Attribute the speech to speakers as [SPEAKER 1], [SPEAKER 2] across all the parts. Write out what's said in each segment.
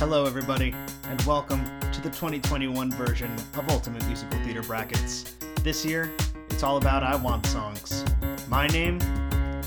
[SPEAKER 1] Hello, everybody, and welcome to the 2021 version of Ultimate Musical Theater Brackets. This year, it's all about I Want songs. My name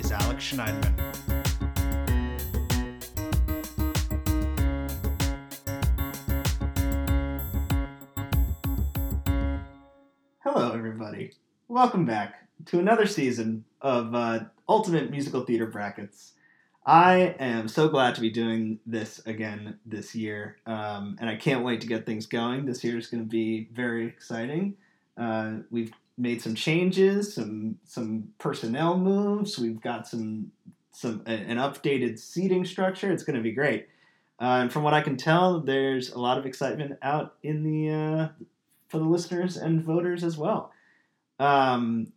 [SPEAKER 1] is Alex Schneidman. Hello, everybody. Welcome back to another season of uh, Ultimate Musical Theater Brackets. I am so glad to be doing this again this year, um, and I can't wait to get things going. This year is going to be very exciting. Uh, we've made some changes, some some personnel moves. We've got some some an updated seating structure. It's going to be great. Uh, and from what I can tell, there's a lot of excitement out in the uh, for the listeners and voters as well. Um,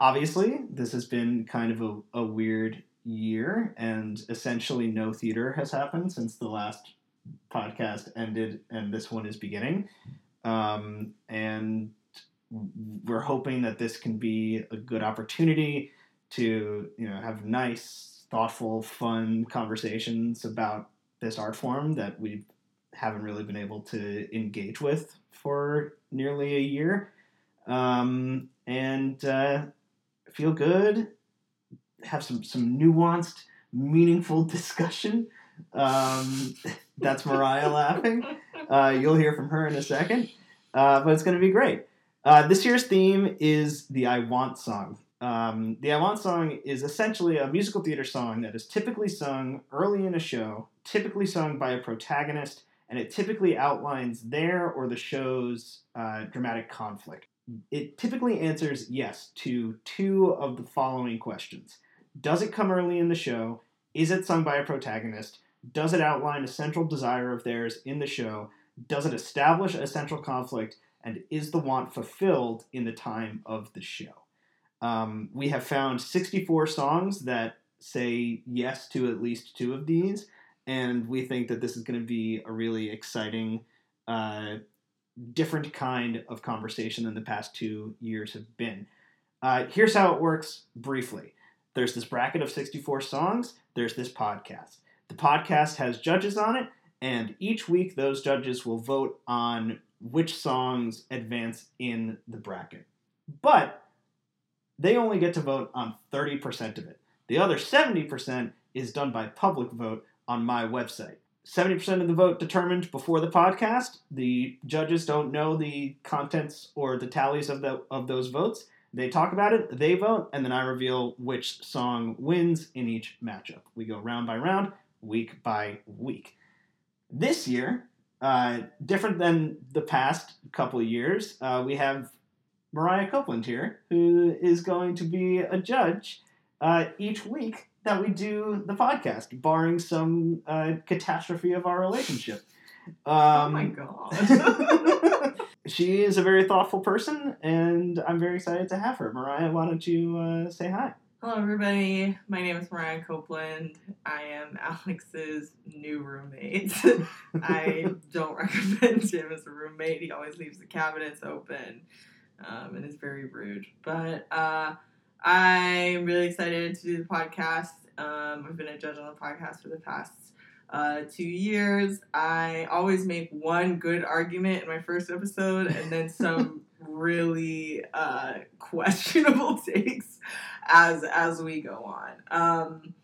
[SPEAKER 1] obviously, this has been kind of a, a weird year, and essentially no theater has happened since the last podcast ended and this one is beginning. Um, and we're hoping that this can be a good opportunity to you know have nice, thoughtful, fun conversations about this art form that we haven't really been able to engage with for nearly a year. Um, and uh, feel good have some some nuanced, meaningful discussion. Um, that's Mariah laughing. Uh, you'll hear from her in a second, uh, but it's going to be great. Uh, this year's theme is the I Want song. Um, the I Want song is essentially a musical theater song that is typically sung early in a show, typically sung by a protagonist, and it typically outlines their or the show's uh, dramatic conflict. It typically answers yes to two of the following questions does it come early in the show? Is it sung by a protagonist? Does it outline a central desire of theirs in the show? Does it establish a central conflict? And is the want fulfilled in the time of the show? Um, we have found 64 songs that say yes to at least two of these, and we think that this is going to be a really exciting, uh, different kind of conversation than the past two years have been. Uh, here's how it works briefly there's this bracket of 64 songs, there's this podcast. The podcast has judges on it, and each week those judges will vote on which songs advance in the bracket. But they only get to vote on 30% of it. The other 70% is done by public vote on my website. 70% of the vote determined before the podcast. The judges don't know the contents or the tallies of the of those votes. They talk about it, they vote, and then I reveal which song wins in each matchup. We go round by round, week by week. This year, uh, different than the past couple of years, uh, we have Mariah Copeland here, who is going to be a judge uh, each week that we do the podcast, barring some uh, catastrophe of our relationship.
[SPEAKER 2] Um, oh my god.
[SPEAKER 1] she is a very thoughtful person, and I'm very excited to have her. Mariah, why don't you uh, say hi?
[SPEAKER 2] Hello, everybody. My name is Mariah Copeland. I am Alex's new roommate. I don't recommend him as a roommate. He always leaves the cabinets open um, and is very rude. But uh, I'm really excited to do the podcast. Um, I've been a judge on the podcast for the past uh, two years. I always make one good argument in my first episode and then some really uh, questionable takes as as we go on. Um,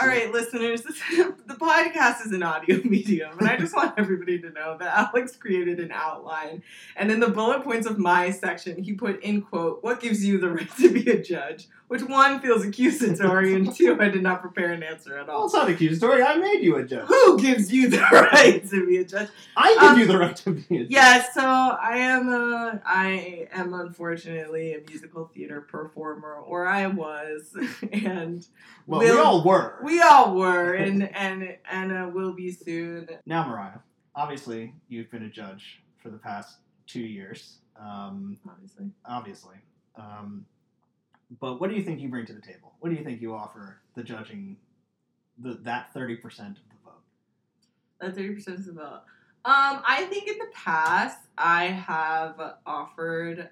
[SPEAKER 2] all right, listeners, this, the podcast is an audio medium, and I just want everybody to know that Alex created an outline, and in the bullet points of my section, he put in quote, "What gives you the right to be a judge?" Which one feels accusatory, and two, I did not prepare an answer at all.
[SPEAKER 1] Well, it's not accusatory. I made you a judge.
[SPEAKER 2] Who gives you the right to be a judge?
[SPEAKER 1] I give um, you the right to be a judge.
[SPEAKER 2] Yeah, so I am a, I am unfortunately a musical theater performer, or I was, and
[SPEAKER 1] well, we'll, we all were.
[SPEAKER 2] We all were, and and and uh, will be soon.
[SPEAKER 1] Now, Mariah, obviously, you've been a judge for the past two years. Um,
[SPEAKER 2] obviously.
[SPEAKER 1] Obviously. Um, but what do you think you bring to the table? What do you think you offer the judging, the that thirty percent of the vote?
[SPEAKER 2] That thirty percent of the vote. Um, I think in the past I have offered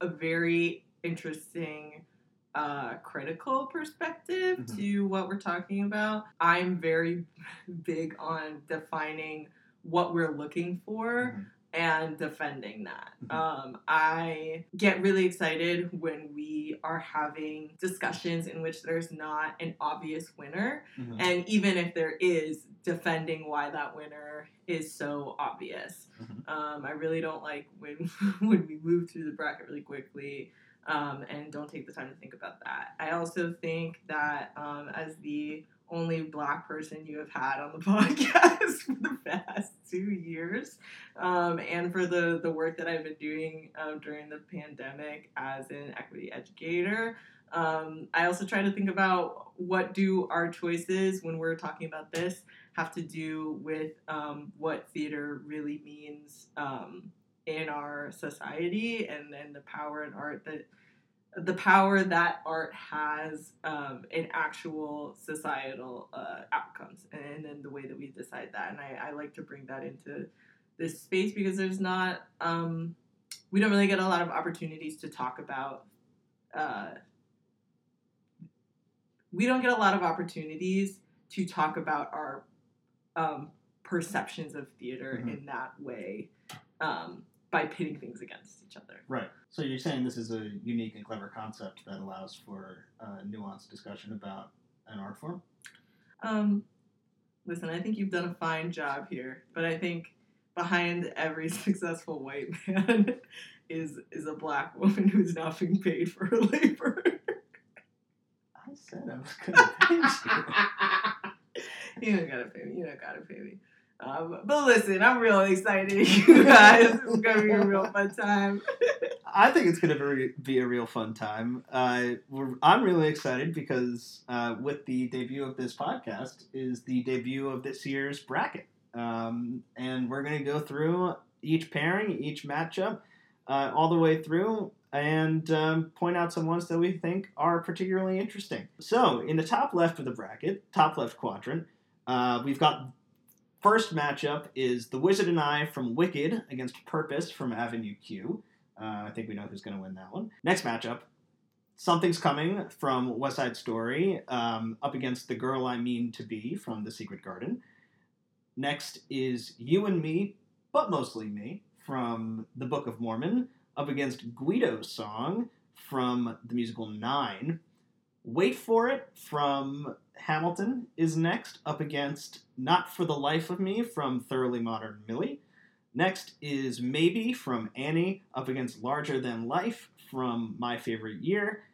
[SPEAKER 2] a very interesting uh, critical perspective
[SPEAKER 1] Mhm.
[SPEAKER 2] to what we're talking about. I'm very big on defining what we're looking for
[SPEAKER 1] Mhm.
[SPEAKER 2] and defending that.
[SPEAKER 1] Mhm.
[SPEAKER 2] Um, I get really excited when we are having discussions in which there's not an obvious winner,
[SPEAKER 1] Mhm.
[SPEAKER 2] and even if there is, defending why that winner is so obvious.
[SPEAKER 1] Mhm.
[SPEAKER 2] Um, I really don't like when when we move through the bracket really quickly. Um, and don't take the time to think about that. I also think that um, as the only black person you have had on the podcast for the past two years, um, and for the, the work that I've been doing um, during the pandemic as an equity educator. Um, I also try to think about what do our choices when we're talking about this have to do with um, what theater really means um, in our society and, and the power in art that the power that art has um, in actual societal uh, outcomes and then the way that we decide that and I, I like to bring that into this space because there's not um, we don't really get a lot of opportunities to talk about uh, we don't get a lot of opportunities to talk about our um, perceptions of theater
[SPEAKER 1] Mhm.
[SPEAKER 2] in that way um, by pitting things against each other
[SPEAKER 1] Right. So you're saying this is a unique and clever concept that allows for uh, nuanced discussion about an art form?
[SPEAKER 2] Um, listen, I think you've done a fine job here, but I think behind every successful white man is is a black woman who's not being paid for her labor.
[SPEAKER 1] I said I was going to pay you.
[SPEAKER 2] you don't gotta pay me. You don't gotta pay me. Um, but listen, I'm real excited, you guys. Is gonna be a real fun time.
[SPEAKER 1] I think it's going to be a real fun time. Uh, I'm really excited because uh, with the debut of this podcast is the debut of this year's bracket. Um, and we're to go through each pairing, each matchup, uh, all the way through and um, point out some ones that we think are particularly interesting. So, in the top left of the bracket, top left quadrant, uh, we've got first matchup is The Wizard and I from Wicked against Purpose from Avenue Q. Uh, I think we know who's going to win that one. Next matchup, Something's Coming from West Side Story um, up against The Girl I Mean to Be from The Secret Garden. Next is You and Me, but mostly me, from The Book of Mormon up against Guido's song from the musical Nine. Wait for It from Hamilton is next, up against Not for the Life of Me from Thoroughly Modern Millie. Next is Maybe from Annie, up against Larger Than Life from My Favorite Year.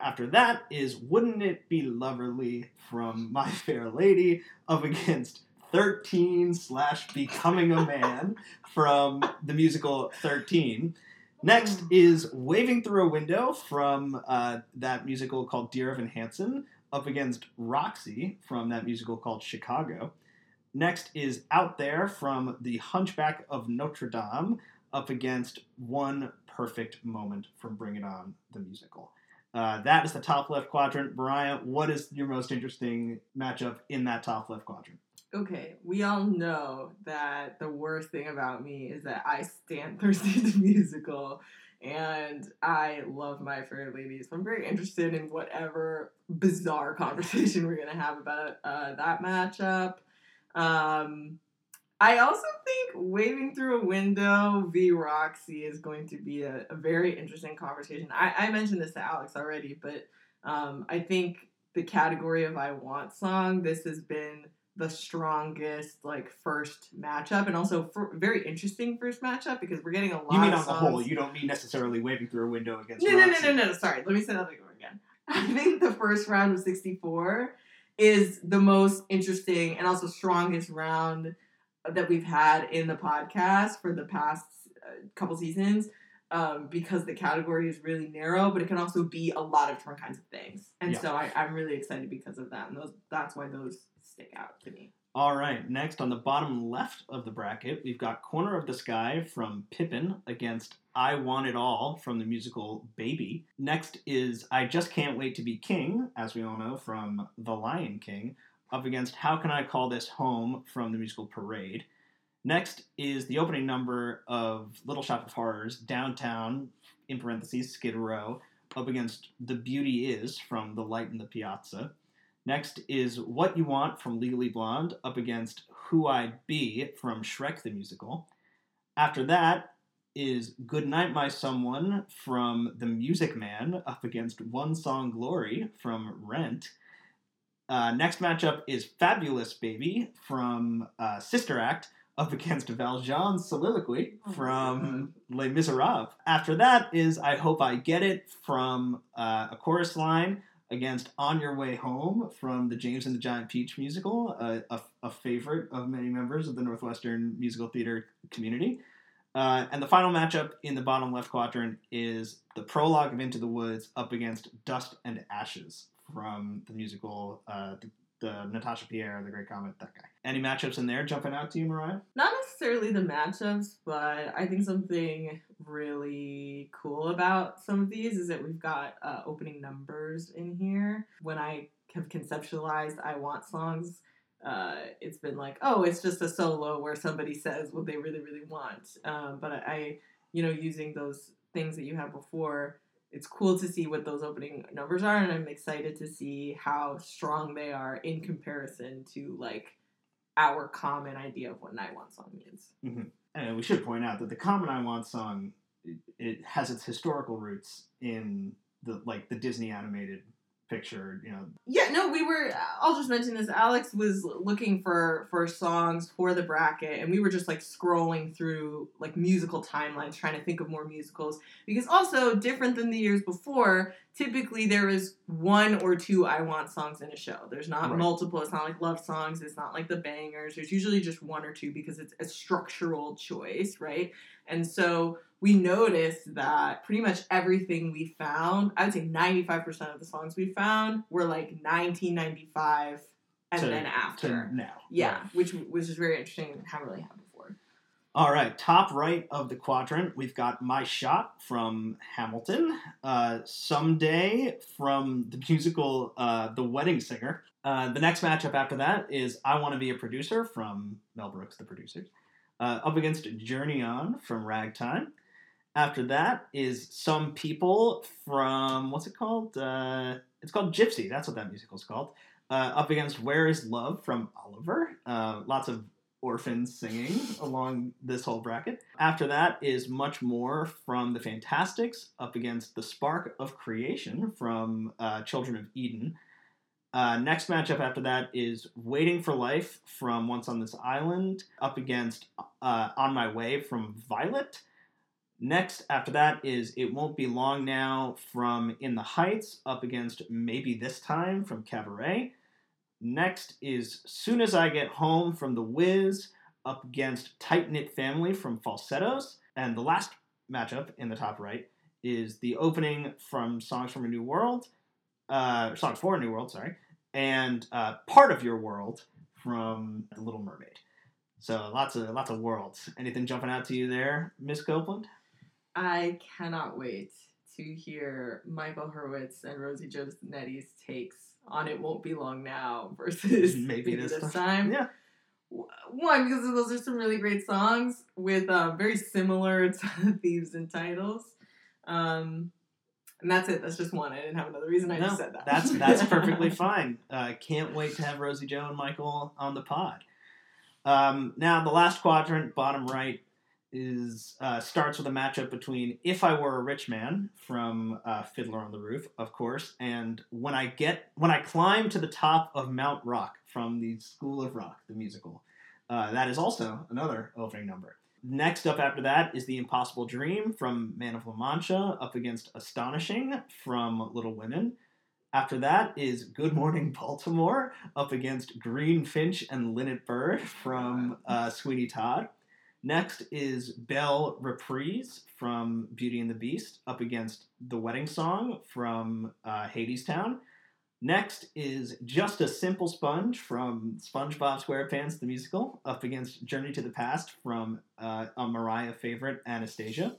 [SPEAKER 1] After that is Wouldn't It Be Loverly from My Fair Lady, up against 13 slash Becoming a Man from the musical 13. Next is Waving Through a Window from uh, that musical called Dear Evan Hansen, up against Roxy from that musical called Chicago. Next is Out There from The Hunchback of Notre Dame, up against One Perfect Moment from Bring It On, the musical. Uh, that is the top left quadrant. Mariah, what is your most interesting matchup in that top left quadrant?
[SPEAKER 2] Okay, we all know that the worst thing about me is that I stand 13 the musical and I love My Fair Lady. So I'm very interested in whatever bizarre conversation we're gonna have about uh, that matchup. Um, I also think Waving Through a Window v. Roxy is going to be a, a very interesting conversation. I, I mentioned this to Alex already, but um, I think the category of I Want song, this has been the strongest like first matchup and also very interesting first matchup because we're getting a lot
[SPEAKER 1] You mean on the whole, you don't mean necessarily waving through a window against
[SPEAKER 2] No, no, no, no, no, no. Sorry, let me say that over again. I think the first round of 64 is the most interesting and also strongest round that we've had in the podcast for the past uh, couple seasons um, because the category is really narrow, but it can also be a lot of different kinds of things. And
[SPEAKER 1] Yeah.
[SPEAKER 2] so I, I'm really excited because of that. And those, that's why those stick out to me.
[SPEAKER 1] All right, next on the bottom left of the bracket, we've got Corner of the Sky from Pippin against I Want It All from the musical Baby. Next is I Just Can't Wait to Be King, as we all know from The Lion King, up against How Can I Call This Home from the musical Parade. Next is the opening number of Little Shop of Horrors, Downtown, in parentheses, Skid Row, up against The Beauty Is from The Light in the Piazza. Next is What You Want from Legally Blonde up against Who I'd Be from Shrek the Musical. After that is Good Night My Someone from The Music Man up against One Song Glory from Rent. Uh, next matchup is Fabulous Baby from uh, Sister Act up against Valjean's Soliloquy
[SPEAKER 2] Oh
[SPEAKER 1] from Les Miserables. After that is I Hope I Get It from uh, a chorus line against On Your Way Home from the James and the Giant Peach musical, a, a, favorite of many members of the Northwestern musical theater community. Uh, and the final matchup in the bottom left quadrant is the prologue of Into the Woods up against Dust and Ashes from the musical, uh, the, the Natasha Pierre, The Great Comet, that guy. Any matchups in there jumping out to you, Mariah?
[SPEAKER 2] Not necessarily the matchups, but I think something really cool about some of these is that we've got uh, opening numbers in here. When I have conceptualized I Want songs, uh, it's been like, oh, it's just a solo where somebody says what they really, really want. Um, but I, I, you know, using those things that you had before, it's cool to see what those opening numbers are, and I'm excited to see how strong they are in comparison to like our common idea of what I Want song means. Mm-hmm.
[SPEAKER 1] And we should point out that the Common I Want song, it, it has its historical roots in the like the Disney animated picture. You know,
[SPEAKER 2] Yeah, no, we were. I'll just mention this. Alex was looking for for songs for the bracket, and we were just like scrolling through like musical timelines, trying to think of more musicals. Because also different than the years before, typically there is one or two I want songs in a show. There's not
[SPEAKER 1] Right.
[SPEAKER 2] multiple. It's not like love songs. It's not like the bangers. There's usually just one or two because it's a structural choice, right? And so we noticed that pretty much everything we found, I would say 95% of the songs we found were like 1995 and
[SPEAKER 1] To-
[SPEAKER 2] then
[SPEAKER 1] to
[SPEAKER 2] after.
[SPEAKER 1] now.
[SPEAKER 2] Yeah,
[SPEAKER 1] Right.
[SPEAKER 2] which which is very interesting haven't really before.
[SPEAKER 1] All right, top right of the quadrant, we've got My Shot from Hamilton, uh, Someday from the musical uh, The Wedding Singer. Uh, the next matchup after that is I Want to Be a Producer from Mel Brooks, The Producers, uh, up against Journey On from Ragtime. After that is Some People from, what's it called? Uh, it's called Gypsy, that's what that musical's called. Uh, up against Where is Love from Oliver. Lots of orphans singing along this whole bracket. After that is much more from the Fantasticks up against the Spark of Creation from uh, Children of Eden. Uh, next matchup after that is Waiting for Life from Once on This Island up against uh, On My Way from Violet. Next after that is It Won't Be Long Now from In the Heights up against Maybe This Time from Cabaret. Next is Soon as I Get Home from The Wiz up against Tight Knit Family from Falsettos. And the last matchup in the top right is the opening from Songs from a New World, uh, Songs for a New World, sorry, and uh, Part of Your World from The Little Mermaid. So lots of lots of worlds. Anything jumping out to you there, Miss Copeland?
[SPEAKER 2] I cannot wait to hear Michael Hurwitz and Rosie Netti's takes on "It Won't Be Long Now" versus
[SPEAKER 1] Maybe
[SPEAKER 2] "Maybe,
[SPEAKER 1] This
[SPEAKER 2] This,
[SPEAKER 1] Time."
[SPEAKER 2] Time."
[SPEAKER 1] Yeah.
[SPEAKER 2] One, because those are some really great songs with um, very similar themes and titles. Um, and that's it. That's just one. I didn't have another reason. I
[SPEAKER 1] No,
[SPEAKER 2] just said that.
[SPEAKER 1] That's that's perfectly fine. Uh, can't wait to have Rosie Joe and Michael on the pod. Um, now the last quadrant, bottom right, is uh, starts with a matchup between "If I Were a Rich Man" from uh, Fiddler on the Roof, of course, and "When I Get When I Climb to the Top of Mount Rock" from the School of Rock, the musical. Uh, that is also another opening number. Next up after that is The Impossible Dream from Man of La Mancha up against Astonishing from Little Women. After that is Good Morning Baltimore up against Green Finch and Linnet Bird from uh, Sweeney Todd. Next is Belle Reprise from Beauty and the Beast up against The Wedding Song from uh, Hadestown. Next is Just a Simple Sponge from SpongeBob SquarePants the musical up against Journey to the Past from uh, a Mariah favorite Anastasia.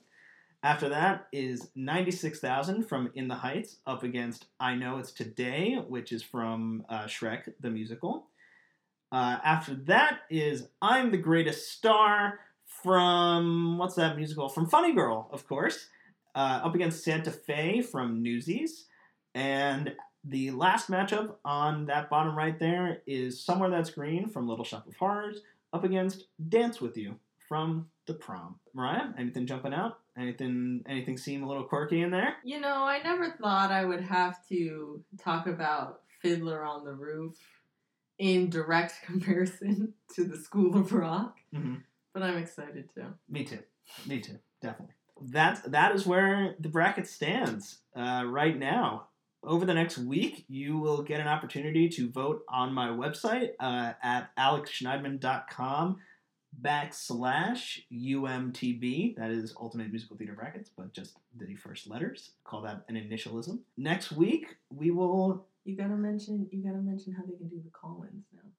[SPEAKER 1] After that is 96,000 from In the Heights up against I Know It's Today, which is from uh, Shrek the musical. Uh, after that is I'm the Greatest Star from what's that musical? From Funny Girl, of course. uh, up against Santa Fe from Newsies. And the last matchup on that bottom right there is Somewhere That's Green from Little Shop of Horrors up against Dance With You from The Prom. Mariah, anything jumping out? Anything anything seem a little quirky in there?
[SPEAKER 2] You know, I never thought I would have to talk about Fiddler on the Roof in direct comparison to the School of Rock,
[SPEAKER 1] Mhm.
[SPEAKER 2] But I'm excited too.
[SPEAKER 1] Me too. Me too. Definitely. That that is where the bracket stands uh, right now. Over the next week, you will get an opportunity to vote on my website uh, at alexschneidman.com backslash UMTB. That is Ultimate Musical Theater Brackets, but just the first letters. Call that an initialism. Next week, we will.
[SPEAKER 2] You gotta mention. You gotta mention how they can do the call-ins now.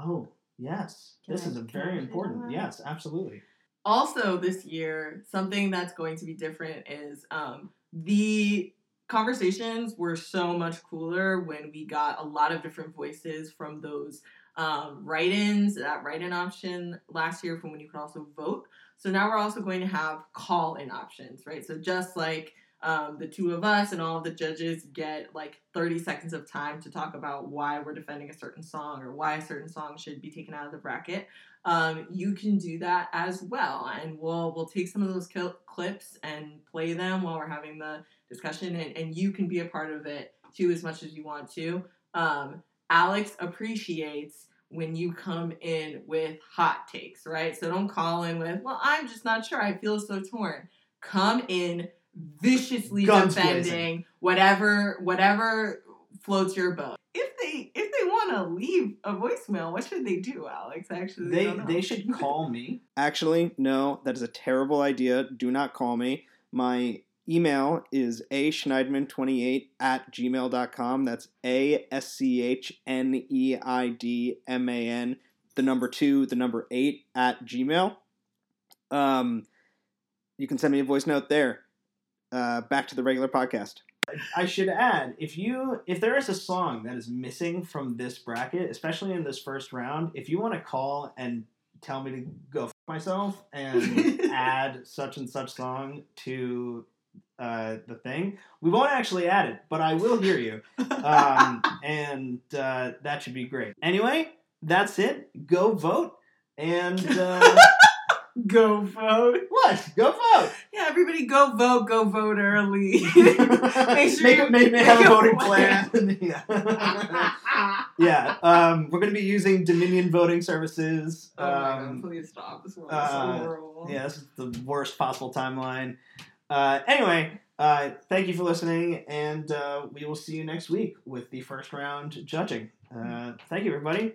[SPEAKER 1] Oh, yes.
[SPEAKER 2] Can
[SPEAKER 1] this
[SPEAKER 2] I-
[SPEAKER 1] is a very important. Yes, absolutely.
[SPEAKER 2] also this year something that's going to be different is um, the conversations were so much cooler when we got a lot of different voices from those um, write-ins that write-in option last year from when you could also vote so now we're also going to have call-in options right so just like um, the two of us and all of the judges get like 30 seconds of time to talk about why we're defending a certain song or why a certain song should be taken out of the bracket um, you can do that as well. And we'll we'll take some of those cl- clips and play them while we're having the discussion, and, and you can be a part of it too as much as you want to. Um, Alex appreciates when you come in with hot takes, right? So don't call in with, well, I'm just not sure. I feel so torn. Come in viciously
[SPEAKER 1] Guns
[SPEAKER 2] defending
[SPEAKER 1] blazing.
[SPEAKER 2] whatever whatever floats your boat. If they if they want to leave a voicemail, what should they do, Alex? Actually,
[SPEAKER 1] They
[SPEAKER 2] don't know.
[SPEAKER 1] they should call me.
[SPEAKER 3] Actually, no, that is a terrible idea. Do not call me. My email is a schneidman28 at gmail.com. That's A S C H N E I D M A N, the number two, the number eight at gmail. Um, you can send me a voice note there. Uh, back to the regular podcast.
[SPEAKER 1] I should add, if you if there is a song that is missing from this bracket, especially in this first round, if you want to call and tell me to go f- myself and add such and such song to uh, the thing, we won't actually add it, but I will hear you, um, and uh, that should be great. Anyway, that's it. Go vote and uh,
[SPEAKER 2] go vote.
[SPEAKER 1] what? Go vote.
[SPEAKER 2] Yeah, everybody go vote. Go vote early.
[SPEAKER 1] make,
[SPEAKER 2] sure you-
[SPEAKER 1] make,
[SPEAKER 2] make
[SPEAKER 1] have a voting
[SPEAKER 2] plan.
[SPEAKER 1] yeah. yeah. Um, we're going to be using Dominion voting services.
[SPEAKER 2] oh my god!
[SPEAKER 1] Um,
[SPEAKER 2] Please stop. This one
[SPEAKER 1] uh,
[SPEAKER 2] so horrible.
[SPEAKER 1] yeah, this is the worst possible timeline. Uh, anyway, uh, thank you for listening, and uh, we will see you next week with the first round judging. Uh, thank you, everybody.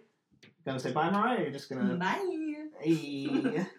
[SPEAKER 1] Gonna say bye, Mariah? Or you're just gonna.
[SPEAKER 2] Bye.
[SPEAKER 1] Hey.